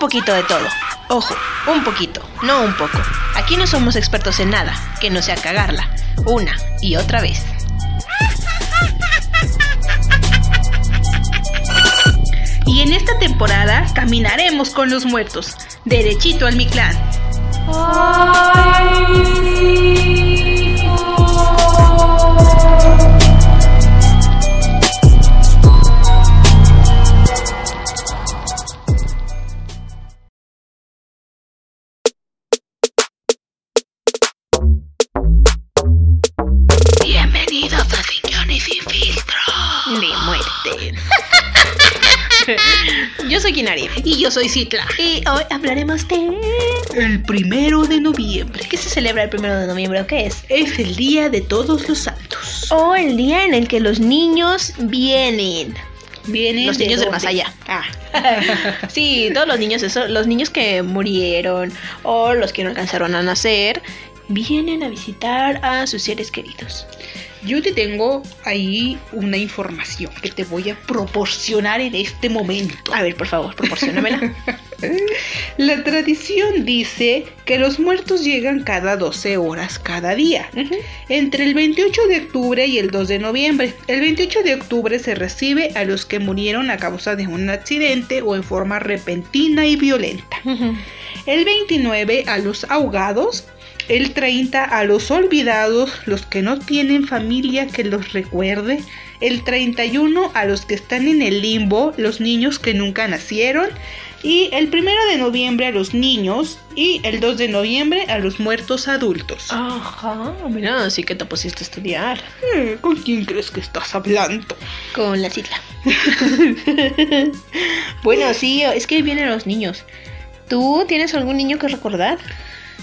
poquito de todo. Ojo, un poquito, no un poco. Aquí no somos expertos en nada, que no sea cagarla. Una y otra vez. Y en esta temporada caminaremos con los muertos, derechito al mi clan. Y yo soy Citla. Y hoy hablaremos de... El primero de noviembre. ¿Qué se celebra el primero de noviembre o qué es? Es el Día de Todos los Santos. O el día en el que los niños vienen. Vienen Los de niños del dónde? más allá. Ah. Sí, todos los niños, eso, los niños que murieron o los que no alcanzaron a nacer, vienen a visitar a sus seres queridos. Yo te tengo ahí una información que te voy a proporcionar en este momento. A ver, por favor, proporcionamela. La tradición dice que los muertos llegan cada 12 horas cada día, entre el 28 de octubre y el 2 de noviembre. El 28 de octubre se recibe a los que murieron a causa de un accidente o en forma repentina y violenta. El 29 a los ahogados. El 30 a los olvidados, los que no tienen familia que los recuerde. El 31 a los que están en el limbo, los niños que nunca nacieron. Y el 1 de noviembre a los niños. Y el 2 de noviembre a los muertos adultos. Ajá, mira, sí que te pusiste a estudiar. Eh, ¿Con quién crees que estás hablando? Con la citla. bueno, sí, es que vienen los niños. ¿Tú tienes algún niño que recordar?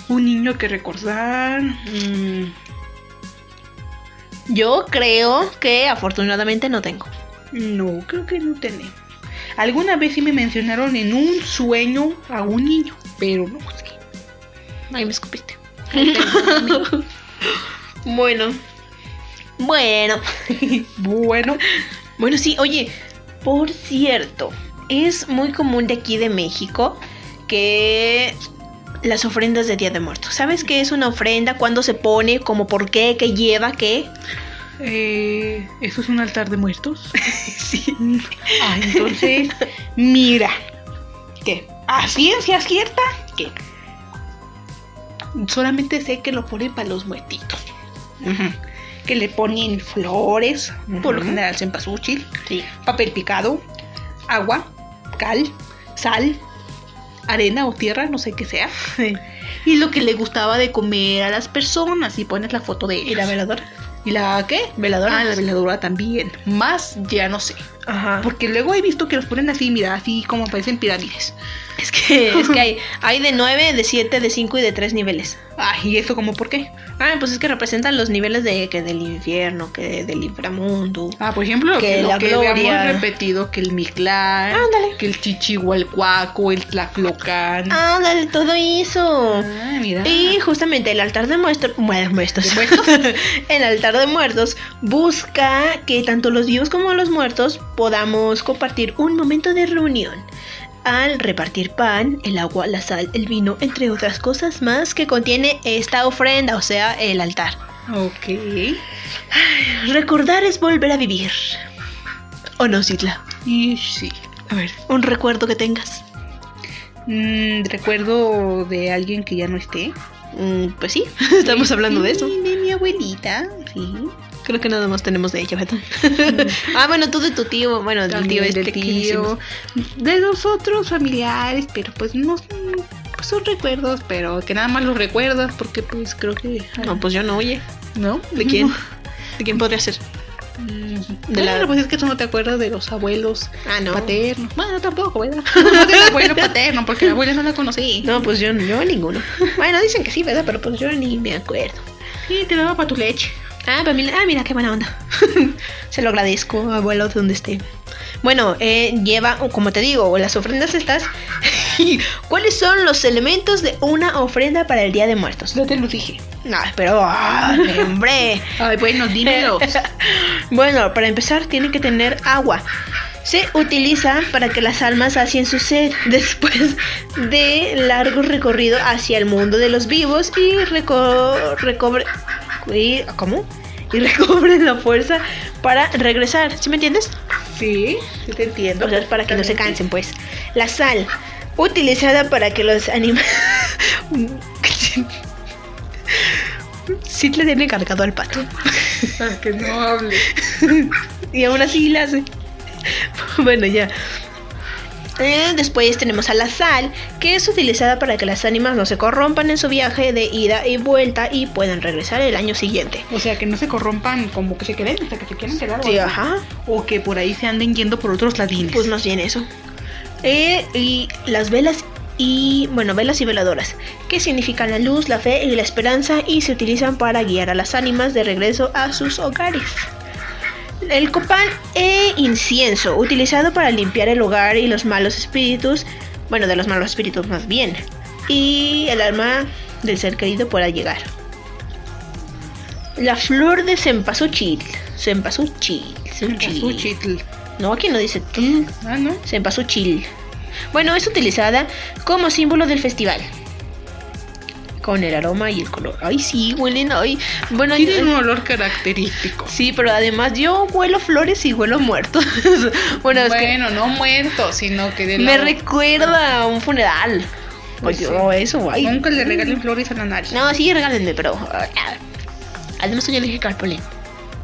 Un niño que recordar. mm, Yo creo que afortunadamente no tengo. no, creo que no tenemos. Alguna vez sí me mencionaron en un sueño a un niño, pero no sé. Ahí me escupiste. Bueno. Bueno. bueno, Bueno, sí, oye, por cierto, es muy común de aquí de México que las ofrendas de Día de Muertos. ¿Sabes qué es una ofrenda? ¿Cuándo se pone? ¿Cómo por qué? ¿Qué lleva? ¿Qué? eh, ¿eso es un altar de muertos? sí. Ah, entonces, mira. ¿Qué? ¿A ciencia cierta? ¿Qué? Solamente sé que lo ponen para los muertitos. Que le ponen flores, por lo general cempasúchil, Sí. papel picado, agua, cal, sal, arena o tierra, no sé qué sea. Y lo que le gustaba de comer a las personas y pones la foto de ¿Y la veladora? ¿Y la qué? ¿Veladora? Ah, la veladora también. Más ya no sé. Ajá. Porque luego he visto que los ponen así, mira, así como parecen pirámides. Es que, es que hay, hay de 9, de 7, de 5 y de 3 niveles. Ay, ¿y eso como por qué? Ah, pues es que representan los niveles de que del infierno, que del inframundo. Ah, por ejemplo, lo Que que, lo la que gloria. habíamos repetido, que el Mictlán, Ándale. que el Chichihualcuaco, el Tlaclocan. Ándale, todo eso. Ah, mira. Y justamente el altar de muertos, bueno, muertos. ¿De muertos? el altar de muertos busca que tanto los vivos como los muertos podamos compartir un momento de reunión. Al repartir pan, el agua, la sal, el vino, entre otras cosas más que contiene esta ofrenda, o sea, el altar. Ok. Recordar es volver a vivir. ¿O no, Citla? Y sí. A ver. Un recuerdo que tengas. mm, recuerdo de alguien que ya no esté. Mm, pues sí, estamos hablando de eso. De mi abuelita, sí. Creo que nada más tenemos de ella, ¿verdad? ah, bueno, tú de tu tío, bueno, del tío este del tío, de los otros familiares, pero pues no pues son recuerdos, pero que nada más los recuerdas porque pues creo que No, pues yo no, oye. ¿no? ¿De quién? ¿De quién podría ser? Mm, De la- bueno, pues es que tú no te acuerdas de los abuelos Ah, no. paternos. Bueno, tampoco, ¿verdad? No del abuelo paterno, porque la abuela no la conocí. No, pues yo, yo ninguno. Bueno, dicen que sí, ¿verdad? Pero pues yo ni me acuerdo. Sí, te daba para tu leche. Ah, pero mira, ah, mira qué buena onda. Se lo agradezco, abuelo, de donde esté. Bueno, eh, lleva, como te digo, las ofrendas estas. ¿Cuáles son los elementos de una ofrenda para el Día de Muertos? No te lo dije. No, pero, ay, hombre. Ay, bueno, dímelos. bueno, para empezar tiene que tener agua. se utiliza para que las almas hacen su sed después de largo recorrido hacia el mundo de los vivos y reco recobre y- ¿cómo? y recobren la fuerza para regresar, ¿sí me entiendes? Sí, sí te entiendo. O sea, es para que no se cansen, pues. La sal, utilizada para que los animales... sí le tiene cargado al pato. Para que no hable. Y aún así la hace. bueno, ya. Eh, después tenemos a la sal, que es utilizada para que las ánimas no se corrompan en su viaje de ida y vuelta y puedan regresar el año siguiente. O sea, que no se corrompan como que se queden, o sea, que se quieran quedar. o Sí, algo. ajá. O que por ahí se anden yendo por otros ladines. Pues más bien eso. Eh, y las velas y, bueno, velas y veladoras, que significan la luz, la fe y la esperanza y se utilizan para guiar a las ánimas de regreso a sus hogares. El copal e incienso, utilizado para limpiar el hogar y los malos espíritus, bueno, de los malos espíritus más bien, y el alma del ser querido pueda llegar. La flor de cempasúchil, cempasúchil. Cempasúchil. No, aquí no dice tú. Ah, ¿no? Cempasúchil. Bueno, es utilizada como símbolo del festival. Con el aroma y el color. Ay, sí, huelen. Ay, bueno, Tiene yo- un olor característico. sí, pero además yo huelo flores y huelo muertos. bueno, es que bueno, no muerto, sino que de me recuerda a un funeral. Pues Oye, sí. eso, ay. Nunca le regalen flores a la nariz. No, sí, regálenme, pero. ah, Además, soy alérgica al polen.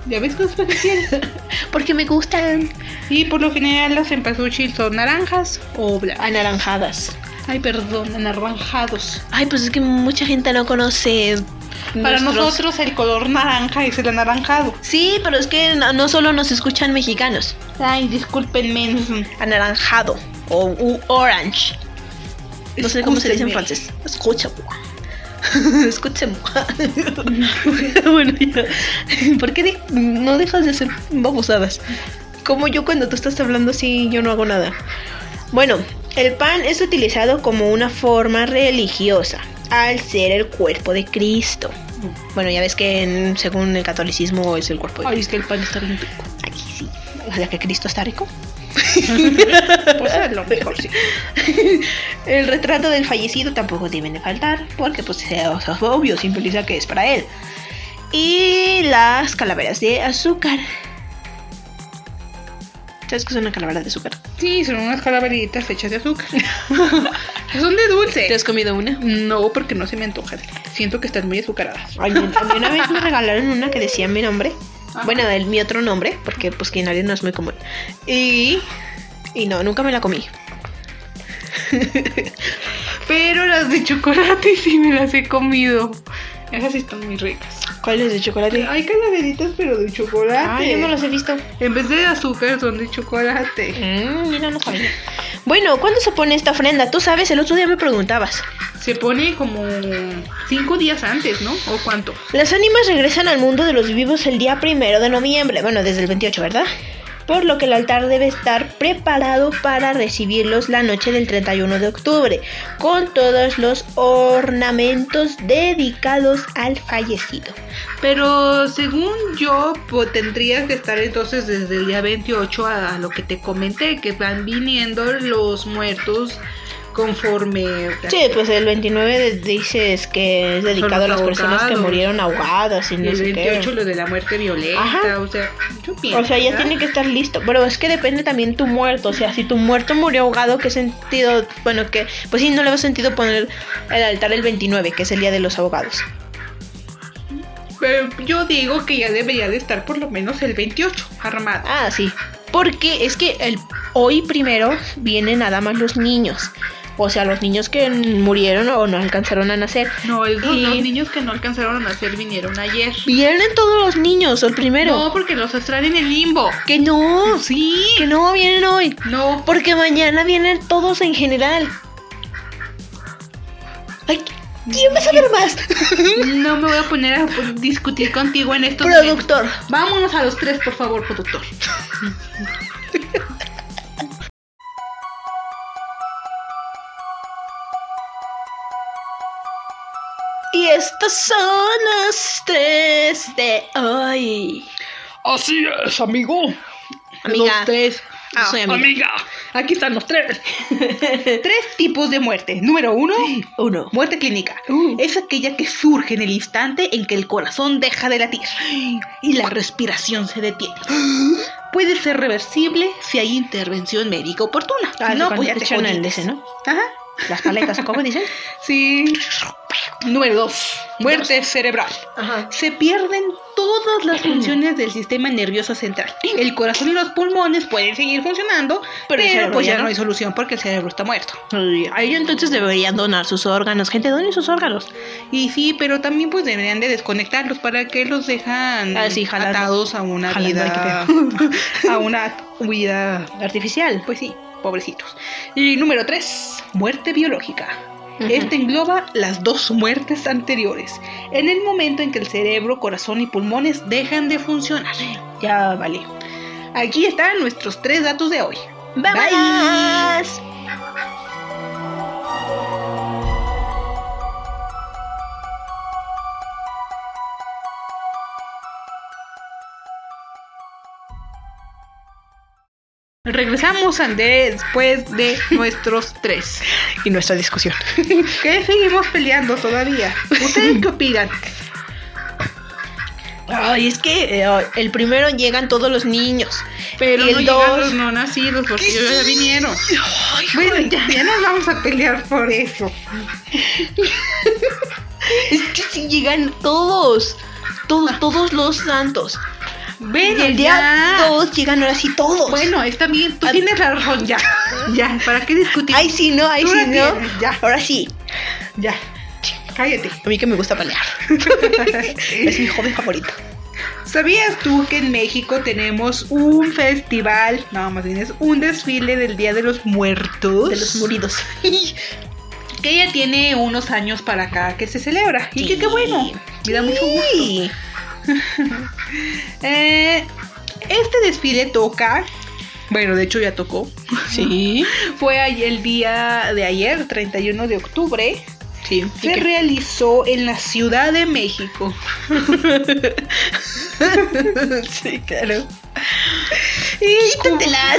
¿Ya ves cosas que tienes? Porque me gustan Y por lo general los cempasúchil son naranjas o blancas. anaranjadas. Ay, perdón, anaranjados. Ay, pues es que mucha gente no conoce. Para nuestros- nosotros el color naranja es el anaranjado. Sí, pero es que no, solo nos escuchan mexicanos. Ay, discúlpenme. Anaranjado o u- orange. No sé cómo se dice en francés. Escucha. Escúchame. bueno, ya. ¿Por qué de- no dejas de hacer babosadas? Como yo cuando tú estás hablando así, yo no hago nada. Bueno, el pan es utilizado como una forma religiosa al ser el cuerpo de Cristo. Bueno, ya ves que en- según el catolicismo es el cuerpo de Ay, Cristo. es que el pan está bien rico. Aquí sí. O sea que Cristo está rico. Pues es lo mejor, sí. El retrato del fallecido tampoco deben de faltar, porque pues es obvio, simboliza que es para él. Y las calaveras de azúcar. ¿Sabes qué es una calavera de azúcar? Sí, son unas calaveritas hechas de azúcar. son de dulce. ¿Te has comido una? No, porque no se me antojan. Siento que están muy azucaradas. Ay, a mí una vez me regalaron una que decía mi nombre. Ajá. Bueno, el, mi otro nombre, porque pues quinario no es muy común. Y, y no, nunca me la comí. Pero las de chocolate sí me las he comido. Esas sí están muy ricas. ¿Cuáles de chocolate? Hay calaveritas, pero de chocolate. Ay, yo no las he visto. En vez de azúcar, son de chocolate. Mm, mira, no sabía. Bueno, ¿cuándo se pone esta ofrenda? Tú sabes, el otro día me preguntabas. Se pone como cinco días antes, ¿no? ¿O cuánto? Las ánimas regresan al mundo de los vivos el día primero de noviembre, bueno, desde el 28, ¿verdad? Por lo que el altar debe estar preparado para recibirlos la noche del 31 de octubre, con todos los ornamentos dedicados al fallecido. Pero según yo, pues, tendrías que estar entonces desde el día 28 a, a lo que te comenté, que van viniendo los muertos conforme... Sí, pues el 29 dices que es dedicado a las personas que murieron ahogadas y Y no el sé 28 qué. lo de la muerte violenta, Ajá. o sea, yo pienso. O sea, ya ¿verdad? tiene que estar listo. Pero es que depende también tu muerto. O sea, si tu muerto murió ahogado, ¿qué sentido? Bueno, que pues sí, no le va sentido poner el altar el 29, que es el día de los ahogados. Pero yo digo que ya debería de estar por lo menos el 28 armado. Ah, sí. Porque es que el hoy primero vienen nada más los niños. O sea, los niños que murieron o no alcanzaron a nacer. No, el- Y- los niños que no alcanzaron a nacer vinieron ayer. Vienen todos los niños, el primero. No, porque los están en el limbo. Que no. Sí. Que no vienen hoy. No, Porque mañana vienen todos en general. Ay, ¿quién a saber más? no me voy a poner a discutir contigo en momentos. Productor. Vámonos a los tres, por favor, productor. Y estas son las tres de hoy. Así es, amigo. Amiga. Los tres. Ah, soy amiga. Aquí están los tres. tres tipos de muerte. Número uno, Uno. muerte clínica. Uh. Es aquella que surge en el instante en que el corazón deja de latir y la respiración se detiene. Puede ser reversible si hay intervención médica oportuna. Ah, no, pues ya te te echan el ese, ¿no? Ajá. Las paletas, ¿o cómo dicen? Sí. Número dos, muerte cerebral. Ajá. Se pierden todas las funciones del sistema nervioso central. El corazón y los pulmones pueden seguir funcionando, Pero pues ya no no. hay solución porque el cerebro está muerto. Ahí entonces deberían donar sus órganos. Gente, donen sus órganos. Y sí, pero también pues deberían de desconectarlos para que los dejan Ah, atados a una Jalando, vida a una vida Artificial. pues sí, pobrecitos. Y número 3, muerte biológica. Este engloba las dos muertes anteriores, en el momento en que el cerebro, corazón y pulmones dejan de funcionar. Ya vale. Aquí están nuestros tres datos de hoy. ¡Vamos! Regresamos, André, después de nuestros tres. Y nuestra discusión. Que seguimos peleando todavía. ¿Ustedes qué opinan? Ay, es que eh, el primero llegan todos los niños. Pero Y no el llegan dos- los no nacidos porque ellos ya vinieron. Ay, Bueno, ya, ya nos vamos a pelear por eso. Es que sí llegan todos. Todos, todos los santos. Bueno, y el día ya. todos llegan ahora sí todos. Bueno, está bien, tú Ah. tienes la razón, ya. Ya, ¿para qué discutir? Ay, sí, no, ay, sí, no. tienes, ya. Ahora sí. Ya, cállate. A mí que me gusta pelear. es mi hobby favorito. ¿Sabías tú que en México tenemos un festival? No, más bien es un desfile del Día de los Muertos. De los muridos. Que ya tiene unos años para acá que se celebra. Y que qué bueno. Me da mucho gusto. Eh, este desfile toca. Bueno, de hecho ya tocó. Sí. Fue el día de ayer, 31 de octubre. Sí. ¿Y Se realizó en la Ciudad de México. sí, claro. Y Quítatelas.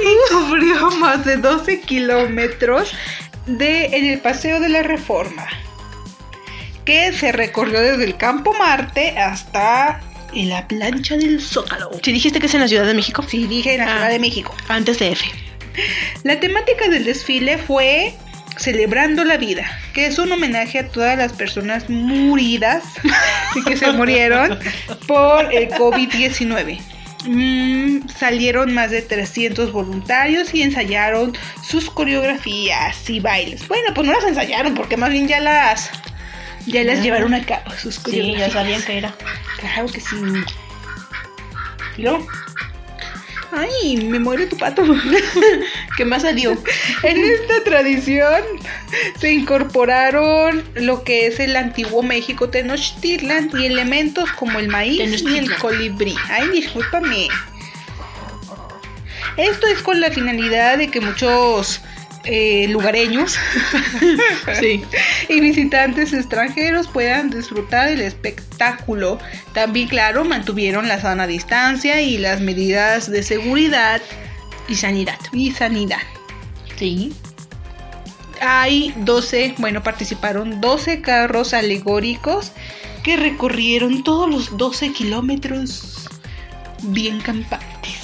y cubrió más de 12 kilómetros de, en el Paseo de la Reforma, que se recorrió desde el Campo Marte hasta en la plancha del Zócalo. Si dijiste que es en la Ciudad de México. Sí, dije en la Ah. Ciudad de México. Antes de F. La temática del desfile fue Celebrando la vida, que es un homenaje a todas las personas muridas y que se murieron por el COVID-19. Mm, salieron más de 300 voluntarios y ensayaron sus coreografías y bailes. Bueno, pues no las ensayaron porque más bien ya las ya las Ah. llevaron a cabo sus Sí, coreografías. ya sabían que era. Claro que sí. ¿Y luego? Ay, me muere tu pato. ¿Qué más salió? En esta tradición se incorporaron lo que es el antiguo México Tenochtitlan y elementos como el maíz y el colibrí. Ay, discúlpame. Esto es con la finalidad de que muchos eh, lugareños Sí. y visitantes extranjeros puedan disfrutar del espectáculo. También, claro, mantuvieron la sana distancia y las medidas de seguridad Y sanidad. y sanidad. Sí. Hay 12, bueno, participaron 12 carros alegóricos que recorrieron todos los 12 kilómetros bien campantes.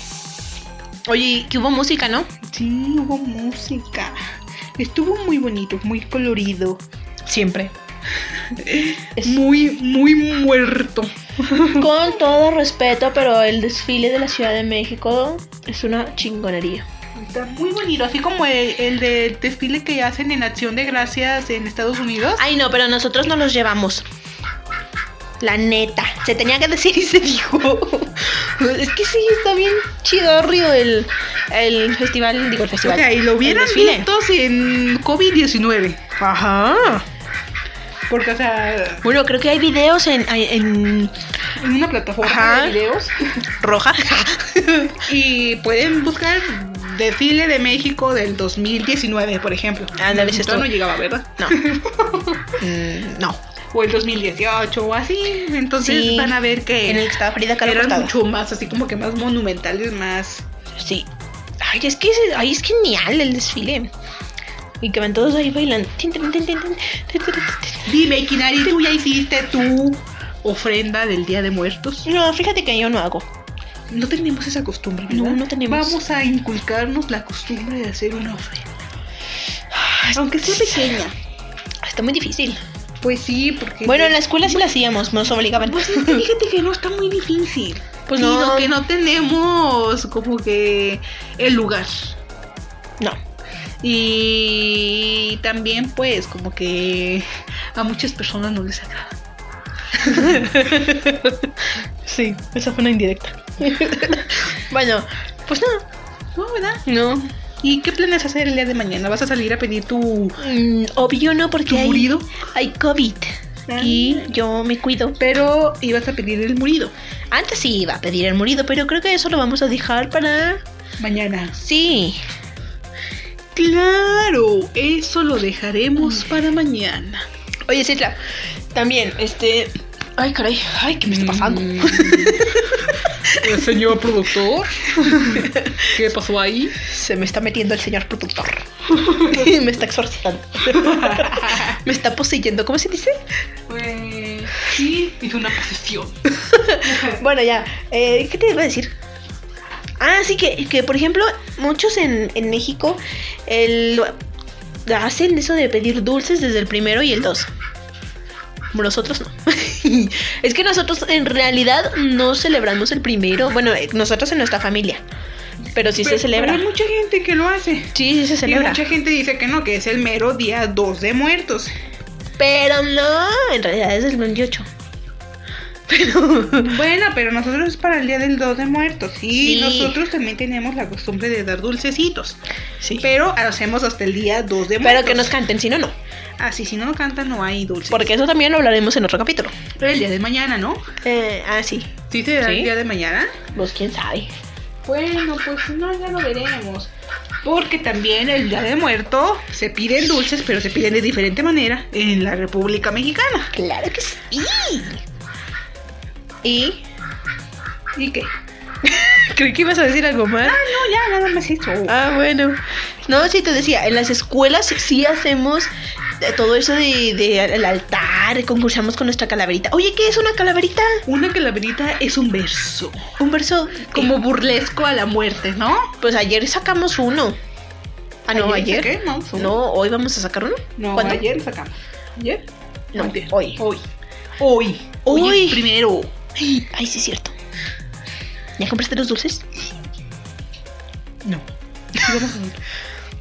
Oye, que hubo música, ¿no? Sí, hubo música. Estuvo muy bonito, muy colorido. Siempre. Es- Muy, muy muerto. Con todo respeto, pero el desfile de la Ciudad de México es una chingonería. Está muy bonito, así como el, el del desfile que hacen en Acción de Gracias en Estados Unidos. Ay, no, pero nosotros no los llevamos. La neta. Se tenía que decir y se dijo. Es que sí, está bien chido, Río, el, el festival. Digo, el O festival. sea, y lo hubieran visto en COVID-19. Ajá. Porque, o sea, Bueno, creo que hay videos en, en en una plataforma Ajá. de videos roja. y pueden buscar desfile de México del 2019, por ejemplo. Entonces no estuvo- llegaba, ¿verdad? No. Mm, no o el 2018 o así. Entonces van a ver que en el que estaba Frida Kahlo eran mucho más, así como que más monumentales, más. Sí. Ay, es que ay, es genial el desfile. Y que van todos ahí bailando. Dime, Kinari, ¿tú ya hiciste tu ofrenda del Día de Muertos? No, fíjate que yo no hago. No tenemos esa costumbre. No, no tenemos. Vamos a inculcarnos la costumbre de hacer una ofrenda. Aunque sea pequeña. Está muy difícil. Pues sí, porque... Bueno, en la escuela sí la hacíamos, nos obligaban. Pues fíjate que no está muy difícil. Pues Sino no. que no tenemos como que el lugar. No. Y también pues como que a muchas personas no les agrada. Sí, esa fue una indirecta. bueno, pues no. No, ¿verdad? No. ¿Y qué planes hacer el día de mañana? ¿Vas a salir a pedir tu, Mm, obvio no, porque tu hay, murido? hay COVID. Ah. Y yo me cuido. Pero ibas a pedir el murido. Antes sí iba a pedir el murido, pero creo que eso lo vamos a dejar para. Mañana. Sí. Claro, eso lo dejaremos para mañana. Oye, Citla, también, este. Ay, caray, ay, ¿qué me está pasando? Mm. El señor productor. ¿Qué pasó ahí? Se me está metiendo el señor productor. me está exorcitando. me está poseyendo, ¿cómo se dice? Pues sí, hizo una posesión. Bueno, ya. eh, ¿Qué te iba a decir? Ah, sí, que, que por ejemplo, muchos en, en México el, hacen eso de pedir dulces desde el primero y el dos. Nosotros no. es que nosotros en realidad no celebramos el primero. Bueno, eh, nosotros en nuestra familia. Pero sí se celebra. Pero hay mucha gente que lo hace. Sí, sí se Y celebra. mucha gente dice que no, que es el mero día 2 de muertos. Pero no, en realidad es el 28. Pero. Bueno, pero nosotros es para el día del 2 de muertos. Y Sí. nosotros también tenemos la costumbre de dar dulcecitos. Sí. Pero hacemos hasta el día 2 de muertos. Pero que nos canten, si no, no. Ah, sí, si no cantan no hay dulces. Porque eso también lo hablaremos en otro capítulo. el día de mañana, ¿no? Eh, ah, sí. ¿Sí se da Sí. el día de mañana? Pues quién sabe. Bueno, pues no, ya lo veremos. Porque también el Día de Muerto se piden dulces, pero se piden de diferente manera en la República Mexicana. Claro que sí. ¿Y? ¿Y qué? Creí que ibas a decir algo más. Ah, no, ya, nada más eso. Ah, bueno. No, sí te decía, en las escuelas sí hacemos todo eso de, de el altar, concursamos con nuestra calaverita. Oye, ¿qué es una calaverita? Una calaverita es un verso. Un verso Como burlesco a la muerte, ¿no? Pues ayer sacamos uno. Ah, no, ayer. saqué? No, No, hoy vamos a sacar uno. No, ¿Cuándo? ayer sacamos. ¿Ayer? No, Antier. hoy. Hoy. Hoy. Hoy. Hoy. es primero. Ay, sí es cierto. ¿Ya compraste los dulces? No.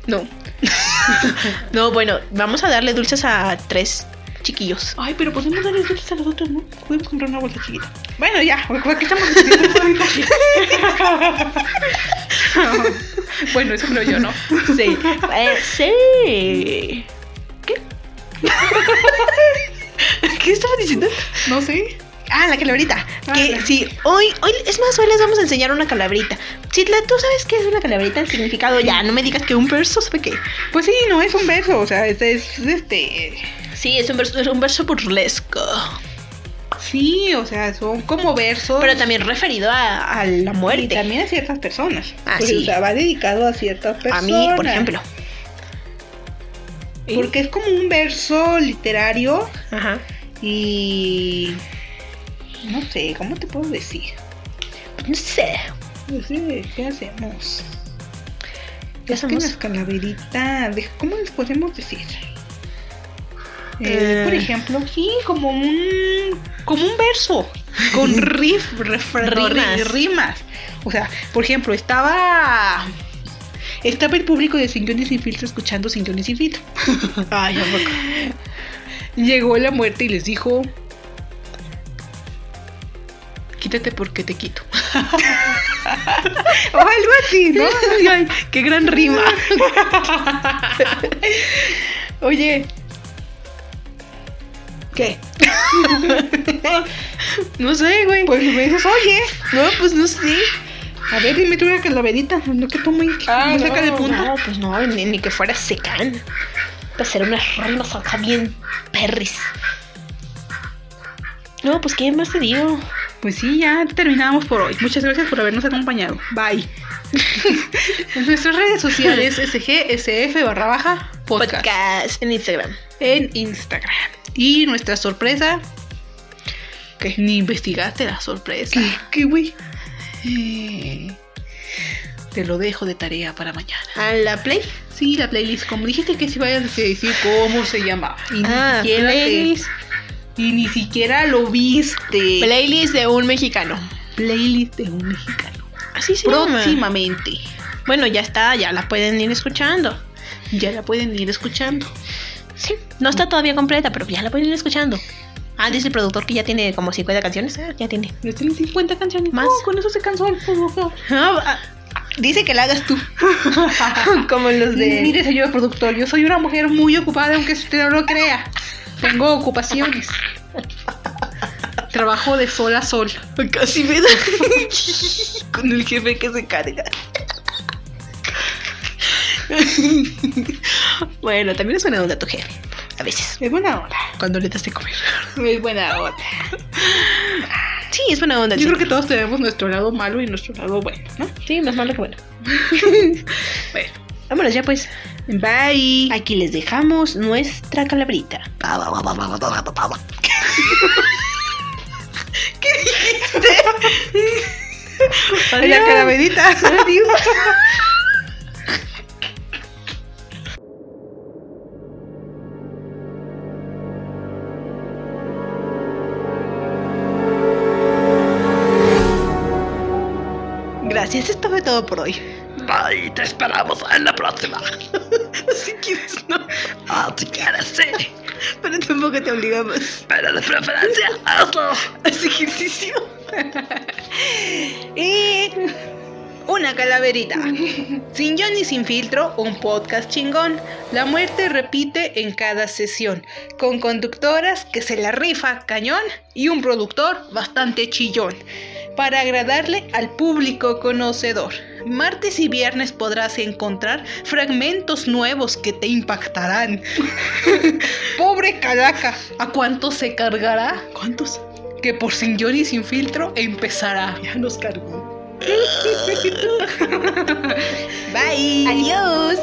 No. no, bueno, vamos a darle dulces a tres chiquillos. Ay, pero podemos darle dulces a los otros, ¿no? Podemos comprar una bolsa chiquita. Bueno, ya, porque estamos. Bueno, eso creo yo, ¿no? Sí. Eh, sí. ¿Qué? ¿Qué estaba diciendo? No sé. Ah, la calaverita. Ah, que sí, hoy, hoy, es más, hoy les vamos a enseñar una calaverita. Chitla, ¿tú sabes qué es una calaverita? El significado ya, no me digas que un verso, ¿sabe qué? Pues sí, no es un verso, o sea, es, es este. Sí, es un verso, es un verso burlesco. Sí, o sea, son como versos. Pero también referido a, a la y muerte. también a ciertas personas. Ah, Pues, sí. O sea, va dedicado a ciertas A personas. mí, por ejemplo. Porque es como un verso literario Ajá. y. No sé, ¿cómo te puedo decir? No sé. No sé, ¿qué hacemos? ¿Qué Es que hacemos? las calaveritas, ¿cómo les podemos decir? Eh, Eh. Por ejemplo, sí, como un como un verso con riff, Rimas. rimas. O sea, por ejemplo, estaba estaba el público de Sin Guiones Sin Filtro escuchando Sin Guiones Sin Filtro. Ay. Llegó la muerte y les dijo: Quítate porque te quito. o algo así, ¿no? Ay, qué gran rima. Oye. ¿Qué? No sé, güey. Pues me dices, oye. No, pues no sé. A ver, dime tú una calaverita. No que tú muy, muy saca de punta. No, pues no, ni, ni que fuera secán. Para hacer unas rimas acá bien perris. No, pues qué más te digo. Pues sí, ya terminamos por hoy. Muchas gracias por habernos acompañado. Bye. en nuestras redes sociales, SGSF barra baja podcast. Podcast en Instagram. En Instagram. Y nuestra sorpresa. Que ni investigaste la sorpresa. ¿Qué, güey? Eh, te lo dejo de tarea para mañana. ¿A la Play? Sí, la playlist. Como dijiste que si vayas a decir cómo se llamaba. Y Ah, playlist. Y ni siquiera lo viste. Playlist de un mexicano. playlist de un mexicano. Así se llama. Próximamente. Bueno, ya está, ya la pueden ir escuchando. Ya la pueden ir escuchando. Sí, no está todavía completa, pero ya la pueden ir escuchando. Ah, dice el productor que ya tiene como 50 canciones. Ah, ya tiene. Ya tienen 50 canciones Más. No, con eso se cansó el productor. Ah, ah, dice que la hagas tú. como los de. Mire, señor productor, yo soy una mujer muy ocupada, aunque usted no lo crea. Tengo ocupaciones. Trabajo de sol a sol. Casi me da. Con el jefe que se carga. bueno, también es buena onda tu jefe. A veces. Es buena onda. Cuando le das de comer. Es buena onda. Sí, es buena onda. Yo creo que todos tenemos nuestro lado malo y nuestro lado bueno, ¿no? Sí, más malo que bueno. Bueno. Vámonos ya pues. Bye. Aquí les dejamos nuestra calabrita. ¿Qué dijiste? La calaverita. Adiós. Gracias, esto fue todo por hoy. Bye, te esperamos en la próxima. Si quieres, no. Ah, si quieres, sí. Pero tampoco te obligamos. Pero de preferencia, hazlo. Haz ejercicio. y una calaverita. Sin yo ni sin filtro, un podcast chingón. La muerte repite en cada sesión, con conductoras que se la rifa cañón y un productor bastante chillón, para agradarle al público conocedor. Martes y viernes podrás encontrar fragmentos nuevos que te impactarán. Pobre calaca, ¿a cuánto se cargará? ¿Cuántos? Que por sin yo ni sin filtro empezará. Ya nos cargó. Bye. Adiós.